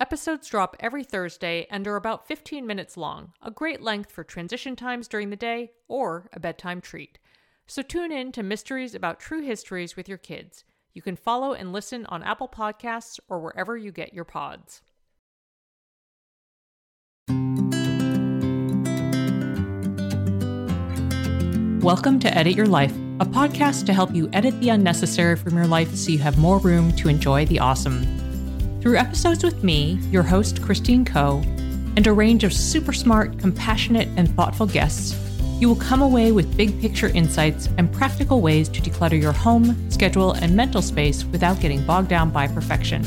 Episodes drop every Thursday and are about 15 minutes long, a great length for transition times during the day or a bedtime treat. So tune in to Mysteries About True Histories with your kids. You can follow and listen on Apple Podcasts or wherever you get your pods. Welcome to Edit Your Life, a podcast to help you edit the unnecessary from your life so you have more room to enjoy the awesome. Through episodes with me, your host, Christine Koh, and a range of super smart, compassionate, and thoughtful guests, you will come away with big picture insights and practical ways to declutter your home, schedule, and mental space without getting bogged down by perfection.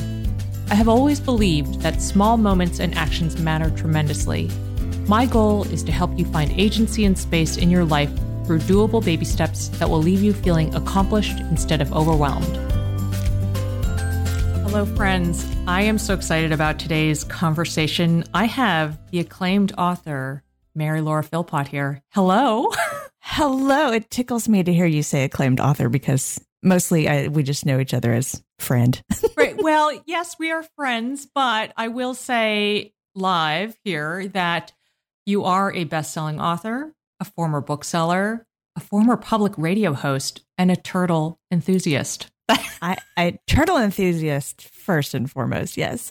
I have always believed that small moments and actions matter tremendously. My goal is to help you find agency and space in your life through doable baby steps that will leave you feeling accomplished instead of overwhelmed. Hello, friends. I am so excited about today's conversation. I have the acclaimed author, Mary Laura Philpott, here. Hello. Hello. It tickles me to hear you say acclaimed author because mostly I, we just know each other as friend. right. Well, yes, we are friends, but I will say live here that you are a best selling author a former bookseller, a former public radio host, and a turtle enthusiast. I, I turtle enthusiast first and foremost, yes.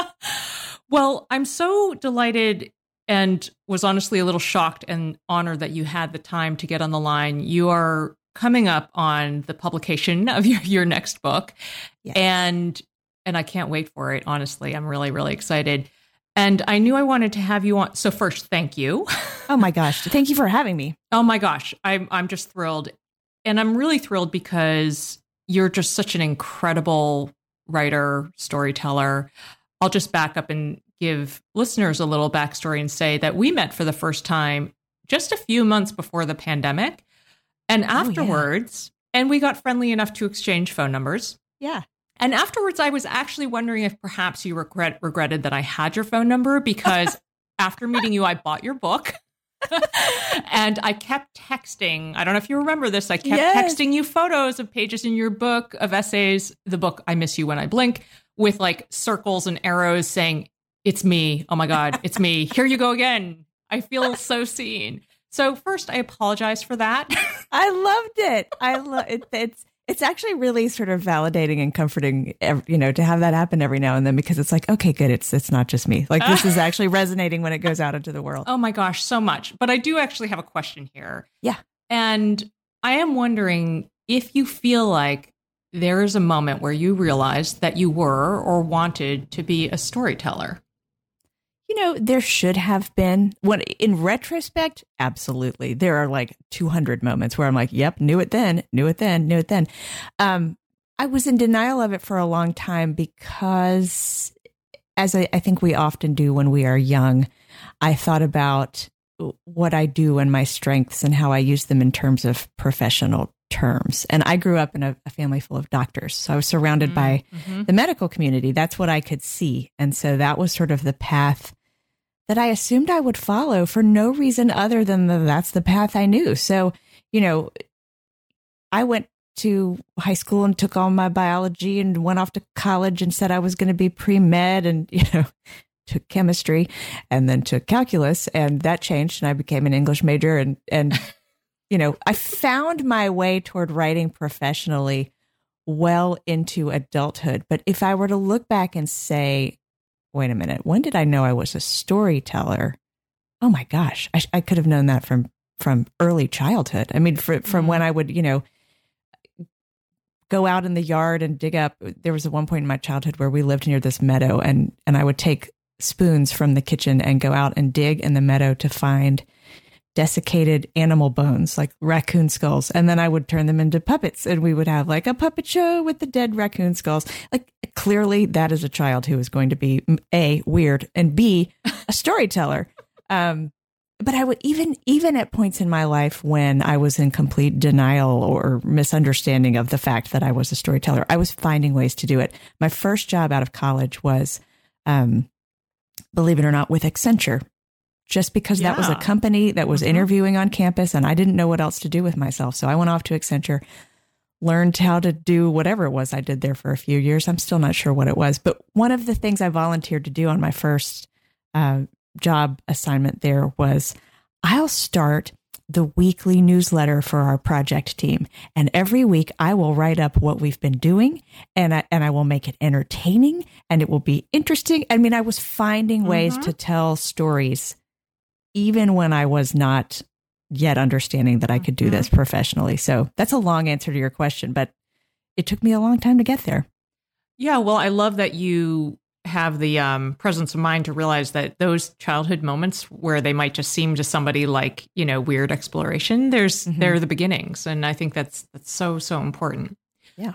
well, I'm so delighted and was honestly a little shocked and honored that you had the time to get on the line. You are coming up on the publication of your, your next book. Yes. And and I can't wait for it, honestly. I'm really, really excited. And I knew I wanted to have you on. So first, thank you. oh my gosh. Thank you for having me. Oh my gosh. I'm I'm just thrilled. And I'm really thrilled because you're just such an incredible writer, storyteller. I'll just back up and give listeners a little backstory and say that we met for the first time just a few months before the pandemic. And afterwards, oh, yeah. and we got friendly enough to exchange phone numbers. Yeah. And afterwards, I was actually wondering if perhaps you regret, regretted that I had your phone number because after meeting you, I bought your book. And I kept texting. I don't know if you remember this. I kept yes. texting you photos of pages in your book of essays, the book I Miss You When I Blink, with like circles and arrows saying, It's me. Oh my God, it's me. Here you go again. I feel so seen. So, first, I apologize for that. I loved it. I love it. It's it's actually really sort of validating and comforting, you know, to have that happen every now and then because it's like, okay, good. It's it's not just me. Like this is actually resonating when it goes out into the world. Oh my gosh, so much. But I do actually have a question here. Yeah. And I am wondering if you feel like there is a moment where you realized that you were or wanted to be a storyteller you know, there should have been. What in retrospect, absolutely, there are like 200 moments where I'm like, "Yep, knew it then, knew it then, knew it then." Um, I was in denial of it for a long time because, as I, I think we often do when we are young, I thought about what I do and my strengths and how I use them in terms of professional terms. And I grew up in a, a family full of doctors. So I was surrounded mm-hmm. by mm-hmm. the medical community. That's what I could see. And so that was sort of the path that I assumed I would follow for no reason other than the, that's the path I knew. So, you know, I went to high school and took all my biology and went off to college and said I was going to be pre med and, you know, took chemistry and then took calculus and that changed and I became an English major and, and, you know, I found my way toward writing professionally well into adulthood. But if I were to look back and say, wait a minute, when did I know I was a storyteller? Oh my gosh, I, I could have known that from from early childhood. I mean, for, from mm-hmm. when I would, you know, go out in the yard and dig up. There was a one point in my childhood where we lived near this meadow, and and I would take spoons from the kitchen and go out and dig in the meadow to find desiccated animal bones, like raccoon skulls. And then I would turn them into puppets and we would have like a puppet show with the dead raccoon skulls. Like clearly that is a child who is going to be A, weird and B, a storyteller. Um, but I would even even at points in my life when I was in complete denial or misunderstanding of the fact that I was a storyteller, I was finding ways to do it. My first job out of college was, um, believe it or not, with Accenture just because yeah. that was a company that was mm-hmm. interviewing on campus and I didn't know what else to do with myself. So I went off to Accenture, learned how to do whatever it was I did there for a few years. I'm still not sure what it was, but one of the things I volunteered to do on my first uh, job assignment there was I'll start the weekly newsletter for our project team. And every week I will write up what we've been doing and I, and I will make it entertaining and it will be interesting. I mean, I was finding ways mm-hmm. to tell stories even when I was not yet understanding that I could do this mm-hmm. professionally. So that's a long answer to your question, but it took me a long time to get there. Yeah, well, I love that you have the um, presence of mind to realize that those childhood moments where they might just seem to somebody like you know weird exploration, there's mm-hmm. they're the beginnings, and I think that's that's so so important. Yeah.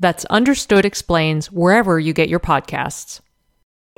That's Understood Explains wherever you get your podcasts.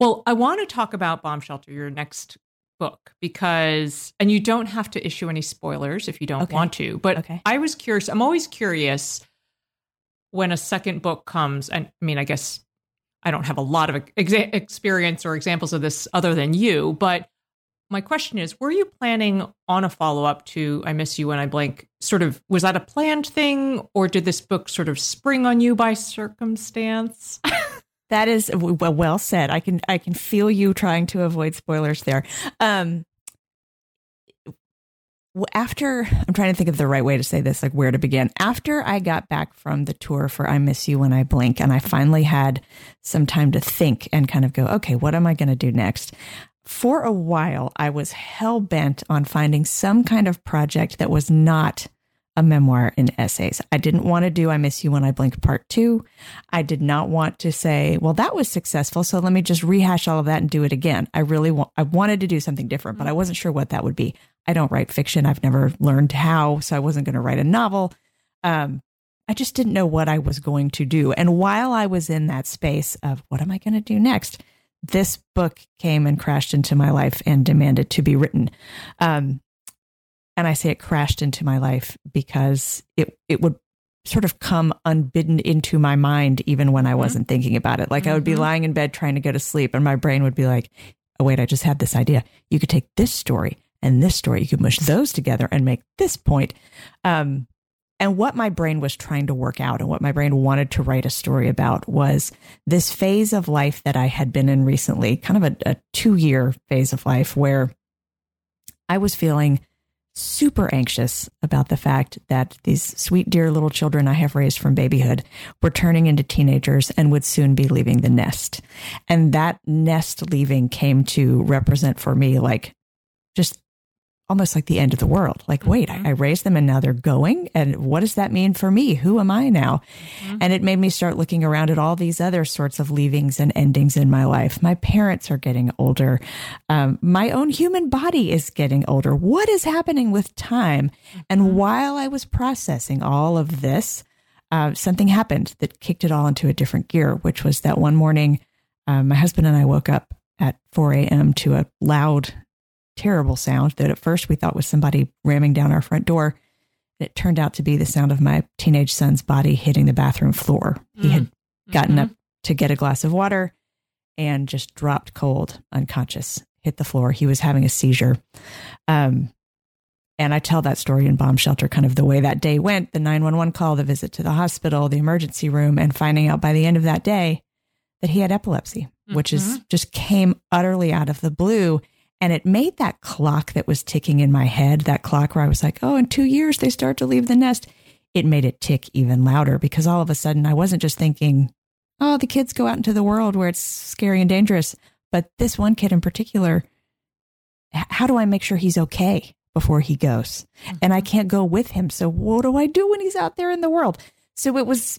Well, I want to talk about Bomb Shelter, your next book, because, and you don't have to issue any spoilers if you don't okay. want to, but okay. I was curious. I'm always curious when a second book comes, and I mean, I guess I don't have a lot of ex- experience or examples of this other than you, but my question is were you planning on a follow up to I Miss You When I Blink Sort of, was that a planned thing, or did this book sort of spring on you by circumstance? That is well, well said. I can I can feel you trying to avoid spoilers there. Um, after I'm trying to think of the right way to say this, like where to begin. After I got back from the tour for I Miss You When I Blink, and I finally had some time to think and kind of go, okay, what am I going to do next? For a while, I was hell bent on finding some kind of project that was not a memoir in essays. I didn't want to do I Miss You When I Blink Part Two. I did not want to say, well, that was successful. So let me just rehash all of that and do it again. I really want, I wanted to do something different, but I wasn't sure what that would be. I don't write fiction. I've never learned how. So I wasn't going to write a novel. Um, I just didn't know what I was going to do. And while I was in that space of what am I going to do next, this book came and crashed into my life and demanded to be written. Um, And I say it crashed into my life because it it would sort of come unbidden into my mind even when I mm-hmm. wasn't thinking about it. Like mm-hmm. I would be mm-hmm. lying in bed trying to go to sleep and my brain would be like, "Oh wait, I just had this idea. You could take this story and this story. You could mush those together and make this point." Um, and what my brain was trying to work out and what my brain wanted to write a story about was this phase of life that I had been in recently, kind of a, a two year phase of life where I was feeling super anxious about the fact that these sweet, dear little children I have raised from babyhood were turning into teenagers and would soon be leaving the nest. And that nest leaving came to represent for me like just almost like the end of the world. Like, wait, mm-hmm. I, I, raised them and now they're going. And what does that mean for me? Who am I now? Mm-hmm. And it made me start looking around at all these other sorts of leavings and endings in my life. My parents are getting older. Um, my own human body is getting older. What is happening with time? Mm-hmm. And while I was processing all of this, uh, something happened that kicked it all into a different gear, which was that one morning, um, my husband and I woke up at 4 a.m. to a loud terrible sound that at first we thought was somebody ramming down our front door. It turned out to be the sound of my teenage son's body hitting the bathroom floor. Mm. He had mm-hmm. gotten mm-hmm. up to get a glass of water and just dropped cold, unconscious, hit the floor. He was having a seizure. Um, and I tell that story in Bomb Shelter, kind of the way that day went the 911 call, the visit to the hospital, the emergency room, and finding out by the end of that day that he had epilepsy, mm-hmm. which is just came utterly out of the blue. And it made that clock that was ticking in my head, that clock where I was like, oh, in two years they start to leave the nest. It made it tick even louder because all of a sudden I wasn't just thinking, oh, the kids go out into the world where it's scary and dangerous. But this one kid in particular, how do I make sure he's okay before he goes? Mm-hmm. And I mm-hmm. can't go with him. So what do I do when he's out there in the world? So it was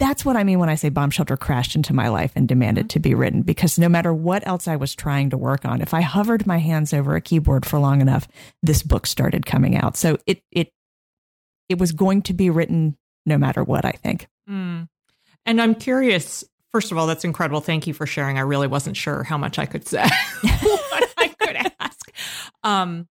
that's what I mean when I say bomb shelter crashed into my life and demanded to be written because no matter what else I was trying to work on, if I hovered my hands over a keyboard for long enough, this book started coming out. So it it it was going to be written no matter what, I think. Mm. And I'm curious, first of all, that's incredible. Thank you for sharing. I really wasn't sure how much I could say, what I could ask. Um,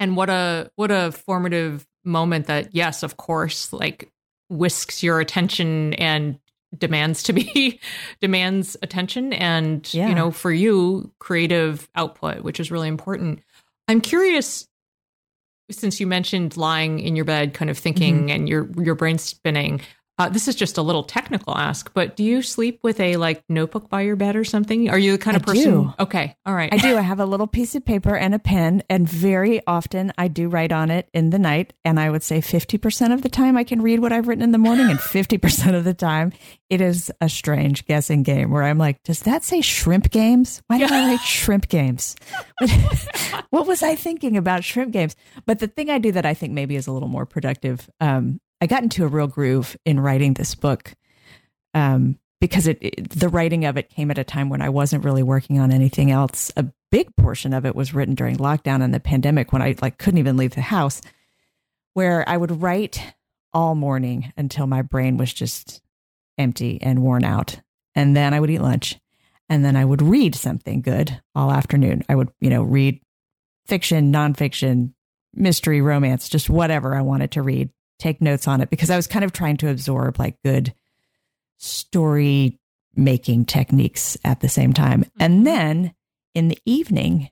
and what a what a formative moment that yes, of course, like whisks your attention and demands to be demands attention and yeah. you know for you creative output which is really important i'm curious since you mentioned lying in your bed kind of thinking mm-hmm. and your your brain spinning uh, this is just a little technical ask, but do you sleep with a like notebook by your bed or something? Are you the kind of I person? Do. Okay, all right. I do. I have a little piece of paper and a pen, and very often I do write on it in the night. And I would say fifty percent of the time I can read what I've written in the morning, and fifty percent of the time it is a strange guessing game where I'm like, does that say shrimp games? Why did I write shrimp games? what was I thinking about shrimp games? But the thing I do that I think maybe is a little more productive um, I got into a real groove in writing this book um, because it, it, the writing of it came at a time when I wasn't really working on anything else. A big portion of it was written during lockdown and the pandemic when I like couldn't even leave the house, where I would write all morning until my brain was just empty and worn out, and then I would eat lunch, and then I would read something good all afternoon. I would you know read fiction, nonfiction, mystery, romance, just whatever I wanted to read take notes on it because I was kind of trying to absorb like good story making techniques at the same time. Mm-hmm. And then in the evening,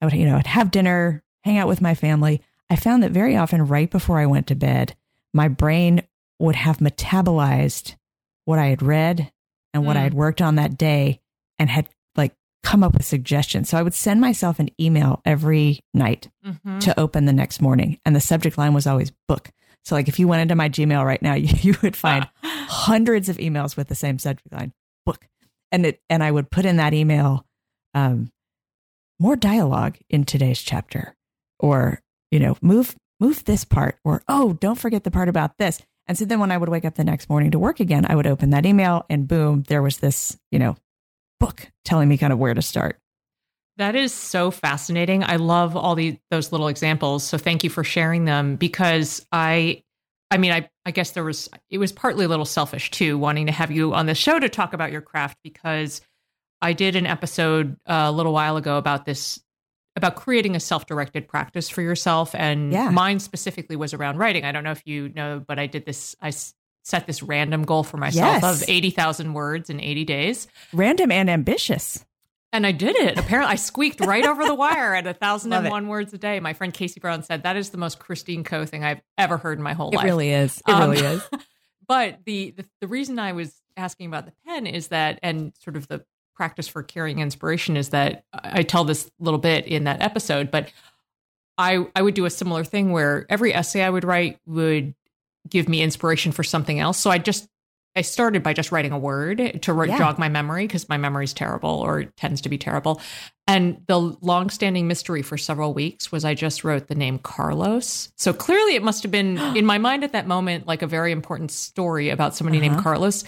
I would, you know, I'd have dinner, hang out with my family. I found that very often right before I went to bed, my brain would have metabolized what I had read and what mm. I had worked on that day and had like come up with suggestions. So I would send myself an email every night mm-hmm. to open the next morning. And the subject line was always book. So like if you went into my Gmail right now, you, you would find hundreds of emails with the same subject line, book. And it and I would put in that email um, more dialogue in today's chapter or you know, move move this part or oh, don't forget the part about this. And so then when I would wake up the next morning to work again, I would open that email and boom, there was this, you know, book telling me kind of where to start. That is so fascinating. I love all these those little examples. So thank you for sharing them because I I mean I I guess there was it was partly a little selfish too wanting to have you on the show to talk about your craft because I did an episode uh, a little while ago about this about creating a self-directed practice for yourself and Yeah. mine specifically was around writing i don't know if you know but i did this I set this random goal for myself Yes. of 80000 words in 80 days Random and ambitious. And i did it apparently i squeaked right over the wire at 1001 words a day my friend casey brown said that is the most christine koh thing i've ever heard in my whole It life It really is. It Um, really is. but the, the the reason I was asking about the pen is that, and sort of the practice for carrying inspiration is that I tell this little bit in that episode, but I I would do a similar thing where every essay I would write would give me inspiration for something else. So I just I started by just writing a word to ri- Yeah. jog my memory because my memory's terrible or tends to be terrible. And the long-standing mystery for several weeks was I just wrote the name Carlos. So clearly, it must have been in my mind at that moment like a very important story about somebody named Uh-huh. Carlos.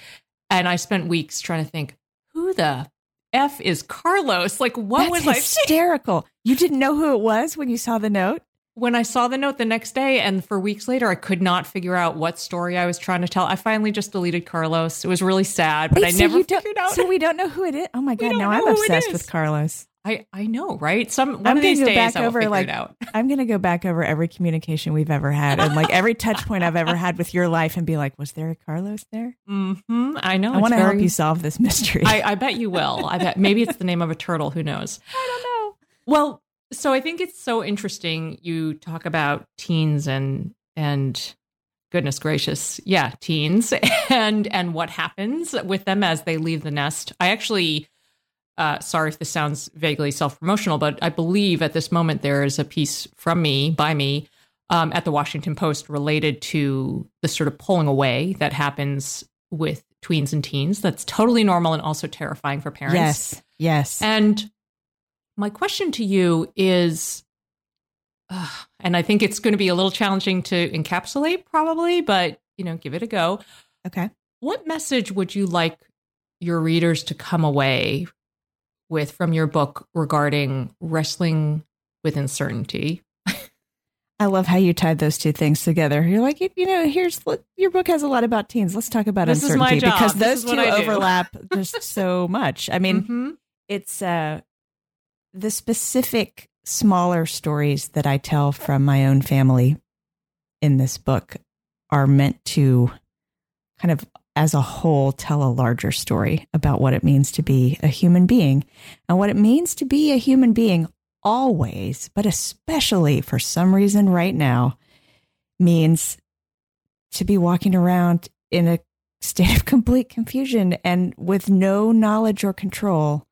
And I spent weeks trying to think, who the f is Carlos? Like, what That's was I? hysterical. You didn't know who it was when you saw the note? When I saw the note the next day and for weeks later, I could not figure out what story I was trying to tell. I finally just deleted Carlos. It was really sad, but Wait, I so never figured out. So we don't know who it is. Oh my god! Now I'm know who it obsessed with Carlos. I, I know, right? Some one I'm of these go days back I over, figure like- it out. I'm gonna go back over every communication we've ever had and like every touch point I've ever had with your life and be like, was there a Carlos there? Mm-hmm. I know. I want to help you solve this mystery. I, I bet you will. I bet maybe it's the name of a turtle. Who knows? I don't know. Well, so I think it's so interesting. You talk about teens and and goodness gracious, yeah, teens and and what happens with them as they leave the nest. I actually, uh, sorry if this sounds vaguely self promotional, but I believe at this moment there is a piece from me by me um, at the Washington Post related to the sort of pulling away that happens with tweens and teens. That's totally normal and also terrifying for parents. Yes. Yes. And my question to you is, uh, and I think it's going to be a little challenging to encapsulate, probably, but you know, give it a go. okay. What message would you like your readers to come away with from your book regarding wrestling with uncertainty? I love how you tied those two things together. You're like, you, you know, here's your book has a lot about teens. Let's talk about This is my uncertainty because This those two overlap just so much. I mean, Mhm. it's uh the specific smaller stories that I tell from my own family in this book are meant to kind of as a whole tell a larger story about what it means to be a human being and what it means to be a human being always but especially for some reason right now means to be walking around in a state of complete confusion and with no knowledge or control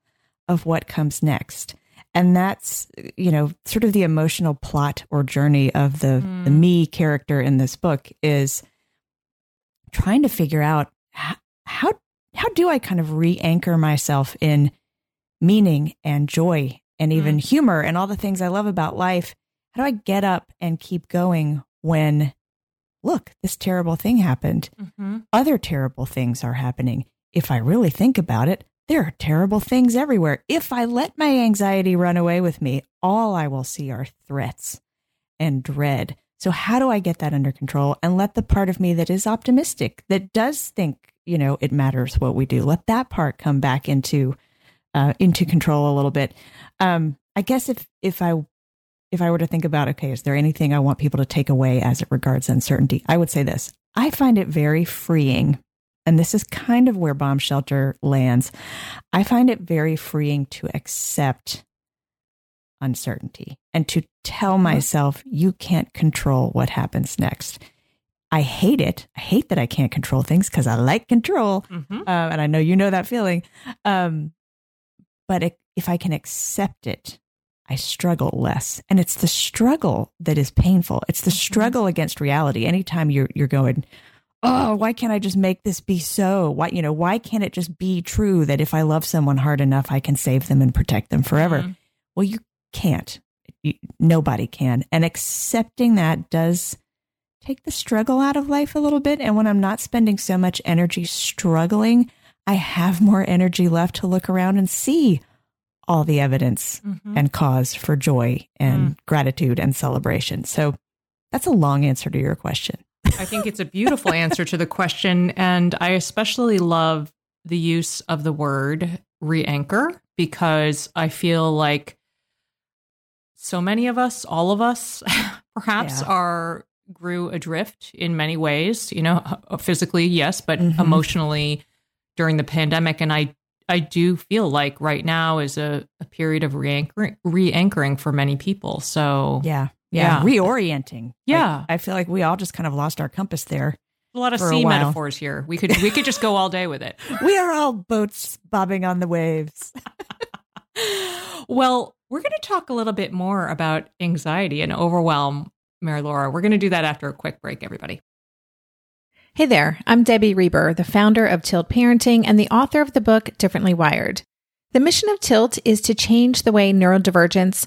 of what comes next. And that's, you know, sort of the emotional plot or journey of the, the Mm. me character in this book is trying to figure out how, how, how do I kind of re anchor myself in meaning and joy and even humor and all the things I love about life? How do I get up and keep going when, look, this terrible thing happened? Mhm. other terrible things are happening. If I really think about it, there are terrible things everywhere. If I let my anxiety run away with me, all I will see are threats and dread. So, how do I get that under control and let the part of me that is optimistic, that does think, you know, it matters what we do, let that part come back into uh, into control a little bit. Um, I guess if if I if I were to think about, okay, is there anything I want people to take away as it regards uncertainty? I would say this. I find it very freeing. And this is kind of where Bomb Shelter lands. I find it very freeing to accept uncertainty and to tell myself, you can't control what happens next. I hate it. I hate that I can't control things because I like control. Mhm. Um, and I know you know that feeling. Um, but it, if I can accept it, I struggle less. And it's the struggle that is painful. It's the struggle against reality. Anytime you're you're going, oh, why can't I just make this be so? Why you know why can't it just be true that if I love someone hard enough, I can save them and protect them forever? Mhm. Well, you can't. You, nobody can. And accepting that does take the struggle out of life a little bit. And when I'm not spending so much energy struggling, I have more energy left to look around and see all the evidence Mhm. and cause for joy and gratitude and celebration. So that's a long answer to your question. I think it's a beautiful answer to the question. And I especially love the use of the word re anchor because I feel like so many of us, all of us, perhaps Yeah. are grew adrift in many ways, you know, uh, physically, yes, but Mhm. emotionally during the pandemic. And I, I do feel like right now is a, a period of re-anchoring, re-anchoring for many people. So Yeah. Yeah. Yeah. Reorienting. Yeah. I, I feel like we all just kind of lost our compass there. a lot of sea metaphors here. We could, we could just go all day with it. We are all boats bobbing on the waves. well, we're going to talk a little bit more about anxiety and overwhelm, Mary Laura. We're going to do that after a quick break, everybody. Hey there, I'm Debbie Reber, the founder of Tilt Parenting and the author of the book Differently Wired. The mission of Tilt is to change the way neurodivergence,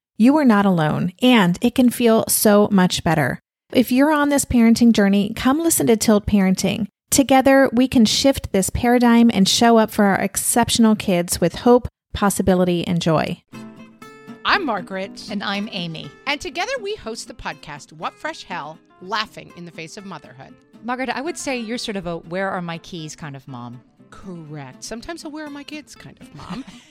you are not alone, and it can feel so much better. If you're on this parenting journey, come listen to Tilt Parenting. Together, we can shift this paradigm and show up for our exceptional kids with hope, possibility, and joy. I'm Margaret. And I'm Amy. And together we host the podcast, What Fresh Hell Laughing in the Face of Motherhood. Margaret, I would say you're sort of a where are my keys kind of mom. Correct. Sometimes a where are my kids kind of mom.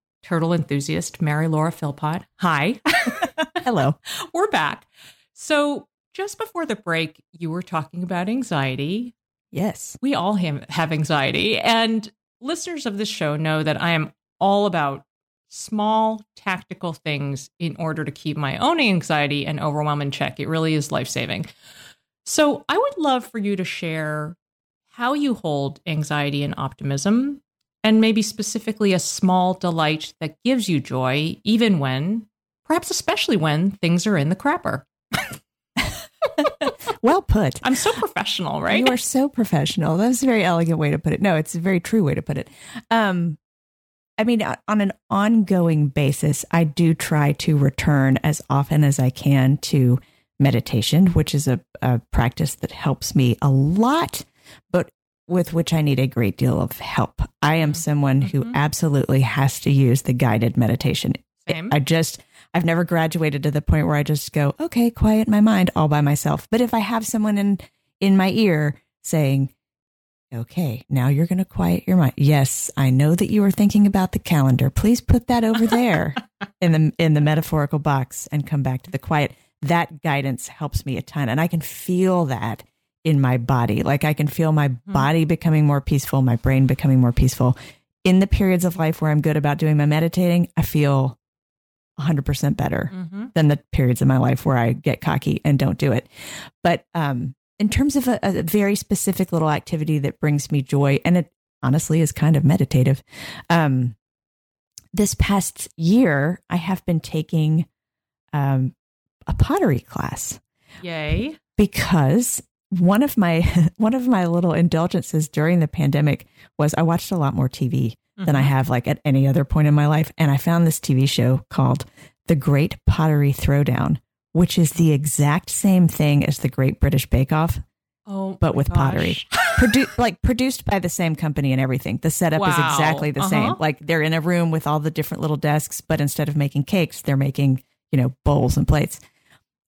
turtle enthusiast, Mary Laura Philpott. Hi. Hello. We're back. So, just before the break, you were talking about anxiety. Yes. We all have, have anxiety, and listeners of this show know that I am all about small tactical things in order to keep my own anxiety and overwhelm in check. It really is life saving. So, I would love for you to share how you hold anxiety and optimism, and maybe specifically a small delight that gives you joy, even when, perhaps especially when, things are in the crapper. Well put. I'm so professional, right? You are so professional. That was a very elegant way to put it. No, it's a very true way to put it. Um, I mean, uh, on an ongoing basis, I do try to return as often as I can to meditation, which is a, a practice that helps me a lot, but with which I need a great deal of help. I am someone who Mhm. absolutely has to use the guided meditation. Same. I just, I've never graduated to the point where I just go, okay, quiet my mind all by myself. But if I have someone in, in my ear saying, okay, now you're going to quiet your mind. Yes, I know that you were thinking about the calendar. Please put that over there in the, in the metaphorical box and come back to the quiet. That guidance helps me a ton. And I can feel that in my body. Like I can feel my body becoming more peaceful, my brain becoming more peaceful. In the periods of life where I'm good about doing my meditating, I feel 100% better hmm than the periods of my life where I get cocky and don't do it. But um, in terms of a, a very specific little activity that brings me joy, and it honestly is kind of meditative. Um, this past year, I have been taking um, a pottery class Yay. because one of my one of my little indulgences during the pandemic was I watched a lot more TV than I Mhm. have like at any other point in my life. And I found this TV show called The Great Pottery Throwdown, which is the exact same thing as the Great British Bake Off, Oh, but with pottery. Produ- like produced by the same company and everything. The setup is exactly the Uh-huh. same. Like they're in a room with all the different little desks, but instead of making cakes, they're making, you know, bowls and plates.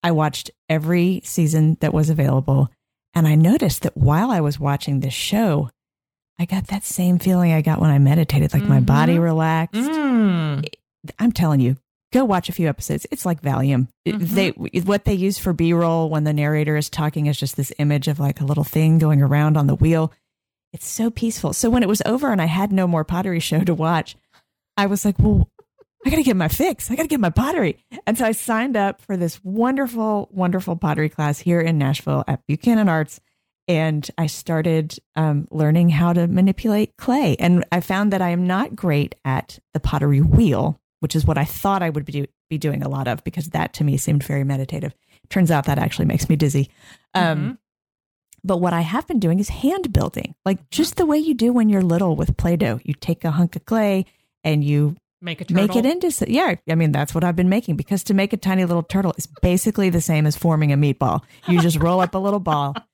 I watched every season that was available and I noticed that while I was watching this show, I got that same feeling I got when I meditated, like my body relaxed. Mm. I'm telling you, go watch a few episodes. It's like Valium. Mhm. They what they use for B-roll when the narrator is talking is just this image of like a little thing going around on the wheel. It's so peaceful. So when it was over and I had no more pottery show to watch, I was like, well, I got to get my fix. I got to get my pottery. And so I signed up for this wonderful, wonderful pottery class here in Nashville at Buchanan Arts. And I started um, learning how to manipulate clay. And I found that I am not great at the pottery wheel, which is what I thought I would be, be doing a lot of because that to me seemed very meditative. Turns out that actually makes me dizzy. Um, But what I have been doing is hand building, like just the way you do when you're little with Play Doh. You take a hunk of clay and you Make a turtle. make it into yeah i mean that's what i've been making because to make a tiny little turtle is basically the same as forming a meatball. You just roll up a little ball.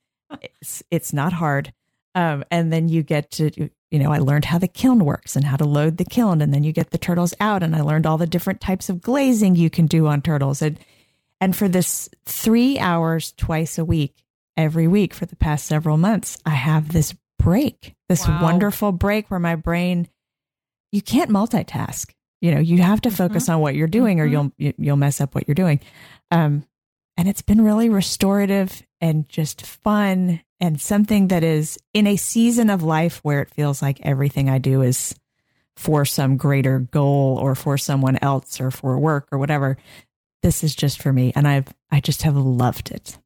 It's it's not hard. Um, and then you get to you know i learned how the kiln works and how to load the kiln and then you get the turtles out and i learned all the different types of glazing you can do on turtles. And and for this three hours twice a week every week for the past several months i have this break this Wow. wonderful break where my brain you can't multitask you know you have to focus on what you're doing or Mhm. you'll you- you'll mess up what you're doing um and it's been really restorative and just fun and something that is in a season of life where it feels like everything i do is for some greater goal or for someone else or for work or whatever this is just for me and i've i just have loved it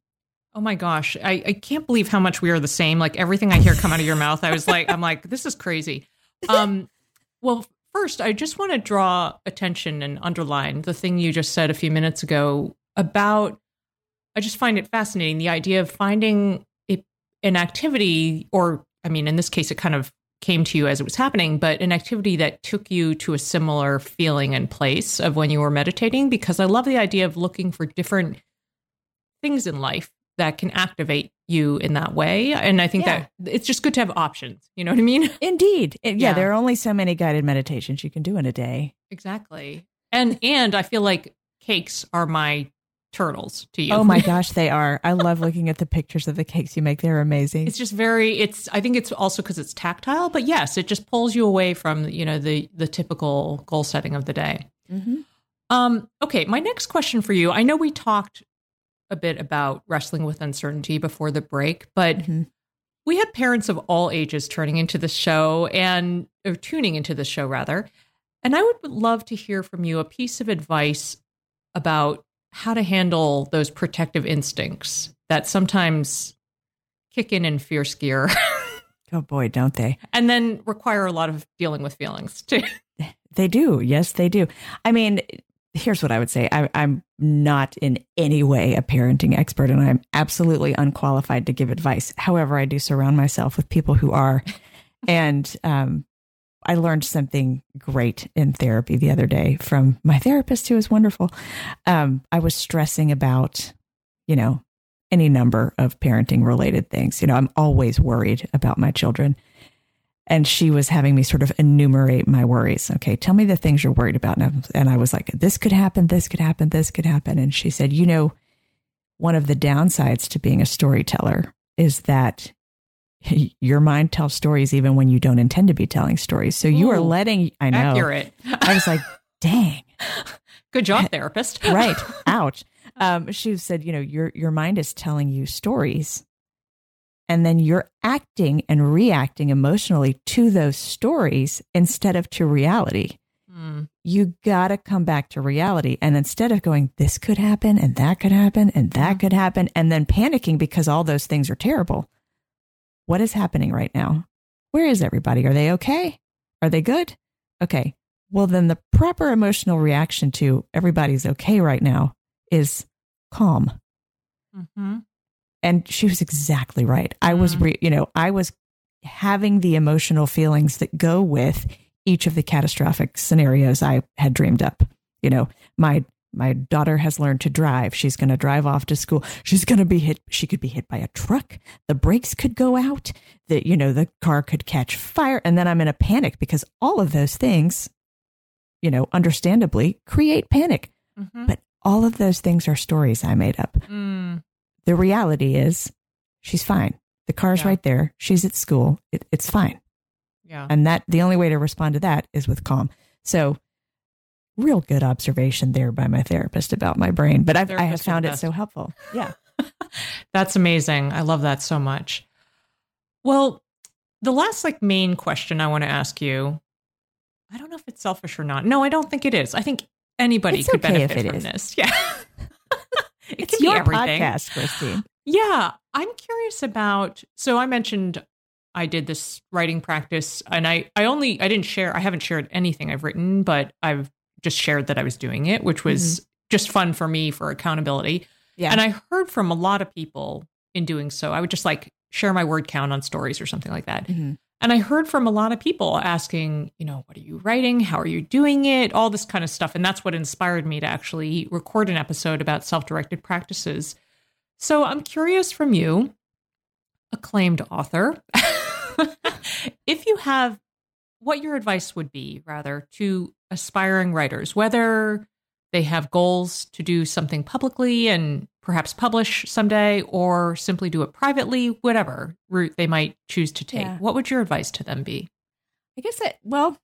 Oh my gosh. I, I can't believe how much we are the same. Like everything I hear come out of your mouth, I was like, I'm like, this is crazy. Um, well, first, I just want to draw attention and underline the thing you just said a few minutes ago about, I just find it fascinating the idea of finding a, an activity, or I mean, in this case, it kind of came to you as it was happening, but an activity that took you to a similar feeling and place of when you were meditating, because I love the idea of looking for different things in life that can activate you in that way. And I think Yeah. that it's just good to have options. You know what I mean? indeed It- yeah, Yeah. there are only so many guided meditations you can do in a day Exactly. And and I feel like cakes are my turtles to you. oh my gosh they are i love looking at the pictures of the cakes you make they're amazing It's just very it's I think it's also cuz it's tactile, but yes, it just pulls you away from, you know, the the typical goal setting of the day. mm-hmm. Um, okay, my next question for you. I know we talked a bit about wrestling with uncertainty before the break, but Mhm. we had parents of all ages turning into the show and or tuning into the show rather. And I would love to hear from you a piece of advice about how to handle those protective instincts that sometimes kick in in fierce gear oh boy don't they and then require a lot of dealing with feelings too. They do. Yes, they do. I mean, here's what I would say I, I'm not in any way a parenting expert, and I'm absolutely unqualified to give advice. However, I do surround myself with people who are. And um, I learned something great in therapy the other day from my therapist, who is wonderful. Um, I was stressing about, you know, any number of parenting related things. You know, I'm always worried about my children and she was having me sort of enumerate my worries. Okay, tell me the things you're worried about. And I, and I was like, this could happen, this could happen, this could happen. And she said, you know, one of the downsides to being a storyteller is that your mind tells stories even when you don't intend to be telling stories. So you are letting, I know. Accurate. I was like, dang, Good job, therapist. right. Ouch. Um, she said, you know, your your mind is telling you stories, and then you're acting and reacting emotionally to those stories instead of to reality. Hmm. You gotta come back to reality, and instead of going, this could happen, and that could happen, and that could happen, and then panicking because all those things are terrible. What is happening right now? Where is everybody? Are they okay? Are they good? Okay. Well, then the proper emotional reaction to everybody's okay right now is calm. Mm-hmm. And she was exactly right. I was, Mhm. re- you know, I was having the emotional feelings that go with each of the catastrophic scenarios I had dreamed up. You know, my my daughter has learned to drive. She's going to drive off to school. She's going to be hit. She could be hit by a truck. The brakes could go out. The, you know, the car could catch fire. And then I'm in a panic because all of those things, you know, understandably create panic. Mhm. But all of those things are stories I made up. Mm. The reality is she's fine. The car's Yeah. right there. She's at school. It, it's fine. Yeah. And that the only way to respond to that is with calm. So real good observation there by my therapist about my brain. But I've, I have found it so helpful. Yeah. That's amazing. I love that so much. Well, the last like main question I want to ask you, I don't know if it's selfish or not. No, I don't think it is. I think anybody It's could okay benefit it from is. this. Yeah. It It's can be your everything. podcast, Christine. Yeah, I'm curious about. So I mentioned I did this writing practice, and I I only I didn't share. I haven't shared anything I've written, but I've just shared that I was doing it, which was just fun for me for accountability. Yeah. And I heard from a lot of people in doing so. I would just like share my word count on stories or something like that. Mhm. And I heard from a lot of people asking, you know, what are you writing? How are you doing it? All this kind of stuff. And that's what inspired me to actually record an episode about self directed practices. So I'm curious from you, acclaimed author, if you have what your advice would be, rather, to aspiring writers, whether they have goals to do something publicly and perhaps publish someday or simply do it privately, whatever route they might choose to take. Yeah. What would your advice to them be? I guess that well,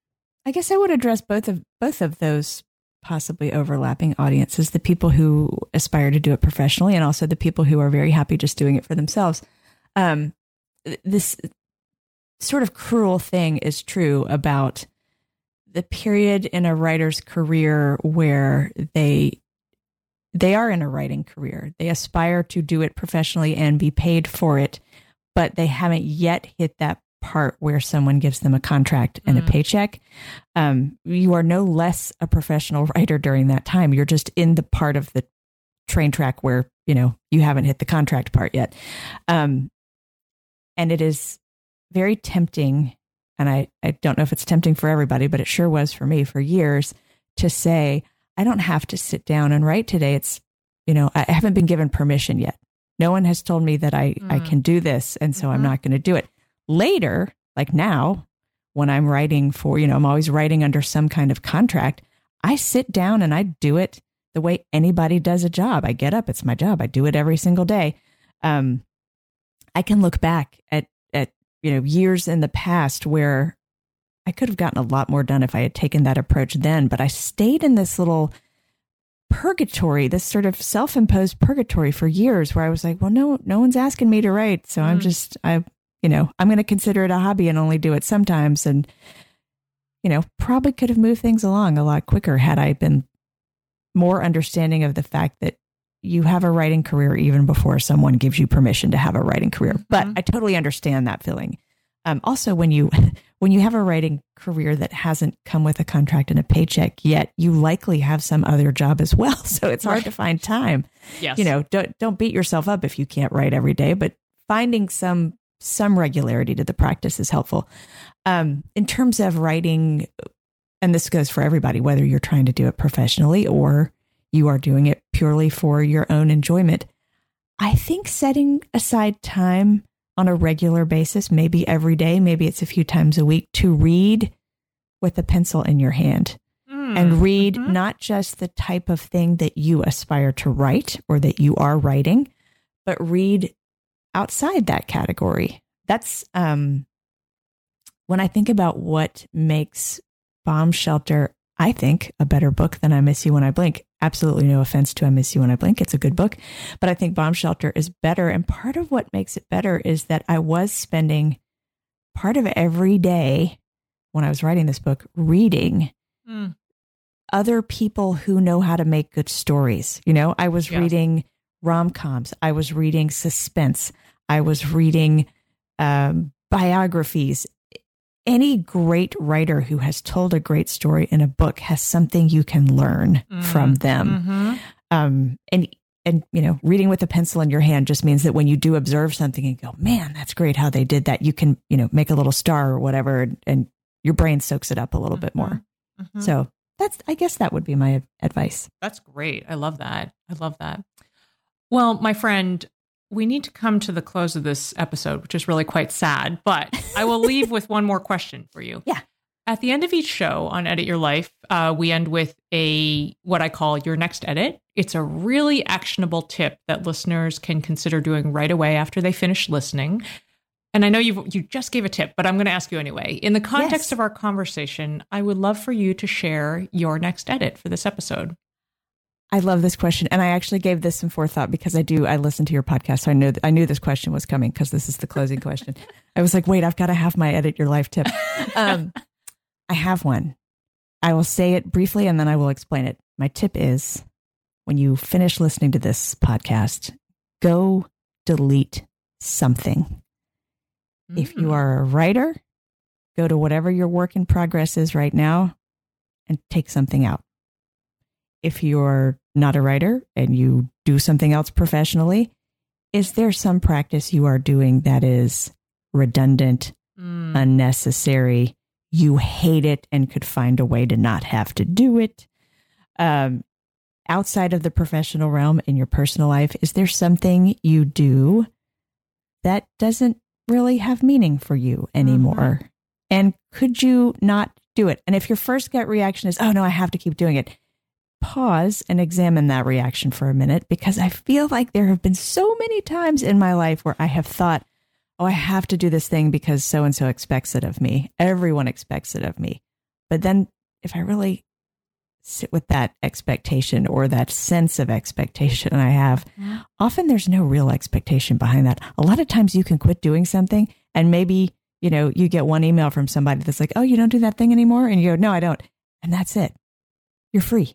I guess I would address both of both of those possibly overlapping audiences, the people who aspire to do it professionally and also the people who are very happy just doing it for themselves. Um this sort of cruel thing is true about the period in a writer's career where they they are in a writing career. They aspire to do it professionally and be paid for it, but they haven't yet hit that part where someone gives them a contract and Mm. a paycheck. Um, you are no less a professional writer during that time. You're just in the part of the train track where you know you haven't hit the contract part yet. Um, and it is very tempting and I, I don't know if it's tempting for everybody, but it sure was for me for years to say, I don't have to sit down and write today. It's, you know, I haven't been given permission yet. No one has told me that I, I Mm. can do this. And so I'm Mhm. not going to do it. Later, like now, when I'm writing for, you know, I'm always writing under some kind of contract, I sit down and I do it the way anybody does a job. I get up, it's my job. I do it every single day. Um, I can look back at, you know, years in the past where I could have gotten a lot more done if I had taken that approach then, but I stayed in this little purgatory, this sort of self-imposed purgatory for years where I was like, well, no, no one's asking me to write. So I'm Mm. just, I, you know, I'm going to consider it a hobby and only do it sometimes. And, you know, probably could have moved things along a lot quicker had I been more understanding of the fact that you have a writing career even before someone gives you permission to have a writing career. But Mhm. I totally understand that feeling. Um, also, when you when you have a writing career that hasn't come with a contract and a paycheck yet, you likely have some other job as well. So it's hard Right. to find time. Yes. You know, don't don't beat yourself up if you can't write every day, but finding some some regularity to the practice is helpful. Um, in terms of writing, and this goes for everybody, whether you're trying to do it professionally or you are doing it purely for your own enjoyment. I think setting aside time on a regular basis, maybe every day, maybe it's a few times a week, to read with a pencil in your hand Mm. and read Mhm. not just the type of thing that you aspire to write or that you are writing, but read outside that category. That's um, when I think about what makes Bomb Shelter, I think, a better book than I Miss You When I Blink. Absolutely no offense to I Miss You When I Blink. It's a good book. But I think Bomb Shelter is better. And part of what makes it better is that I was spending part of every day when I was writing this book reading Mm. other people who know how to make good stories. You know, I was Yes. reading rom coms, I was reading suspense, I was reading um, biographies. Any great writer who has told a great story in a book has something you can learn Mm. from them. Mhm. Um, and and you know, reading with a pencil in your hand just means that when you do observe something and go, "Man, that's great how they did that," you can you know make a little star or whatever, and, and your brain soaks it up a little bit more. Mhm. So that's I guess that would be my advice. That's great. I love that. I love that. Well, my friend, we need to come to the close of this episode, which is really quite sad, but I will leave with one more question for you. Yeah. At the end of each show on Edit Your Life, uh, we end with a what I call your next edit. It's a really actionable tip that listeners can consider doing right away after they finish listening. And I know you you just gave a tip, but I'm going to ask you anyway. In the context Yes. of our conversation, I would love for you to share your next edit for this episode. I love this question, and I actually gave this some forethought because I do. I listen to your podcast, so I know I knew this question was coming because this is the closing question. I was like, wait, I've got to have my edit your life tip. Um, I have one. I will say it briefly, and then I will explain it. My tip is, when you finish listening to this podcast, go delete something. If you Mm. are a writer, go to whatever your work in progress is right now and take something out. If you're not a writer and you do something else professionally, is there some practice you are doing that is redundant, Mm. unnecessary? You hate it and could find a way to not have to do it. Um, outside of the professional realm in your personal life, is there something you do that doesn't really have meaning for you anymore? And could you not do it? And if your first gut reaction is, oh no, I have to keep doing it, pause and examine that reaction for a minute because I feel like there have been so many times in my life where I have thought, oh, I have to do this thing because so and so expects it of me. Everyone expects it of me. But then if I really sit with that expectation or that sense of expectation I have, often there's no real expectation behind that. A lot of times you can quit doing something and maybe, you know, you get one email from somebody that's like, oh, you don't do that thing anymore? And you go, no, I don't. And that's it. You're free.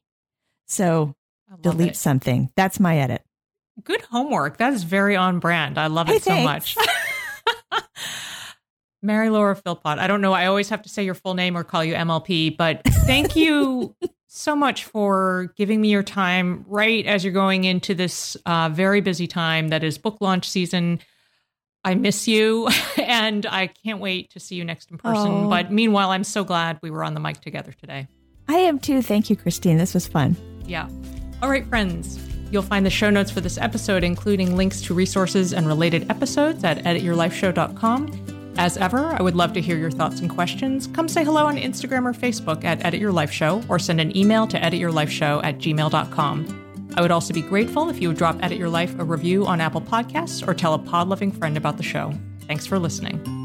So delete it. something. That's my edit. Good homework. That is very on brand. I love Hey, it so much. Mary Laura Philpott. I don't know. I always have to say your full name or call you MLP, but thank you so much for giving me your time right as you're going into this uh, very busy time that is book launch season. I miss you and I can't wait to see you next in person. Oh. But meanwhile, I'm so glad we were on the mic together today. I am too. Thank you, Christine. This was fun. Yeah. All right, friends. You'll find the show notes for this episode, including links to resources and related episodes at edityourlifeshow.com. As ever, I would love to hear your thoughts and questions. Come say hello on Instagram or Facebook at Edit Your Life Show or send an email to edityourlifeshow at gmail.com. I would also be grateful if you would drop Edit Your Life a review on Apple Podcasts or tell a pod loving friend about the show. Thanks for listening.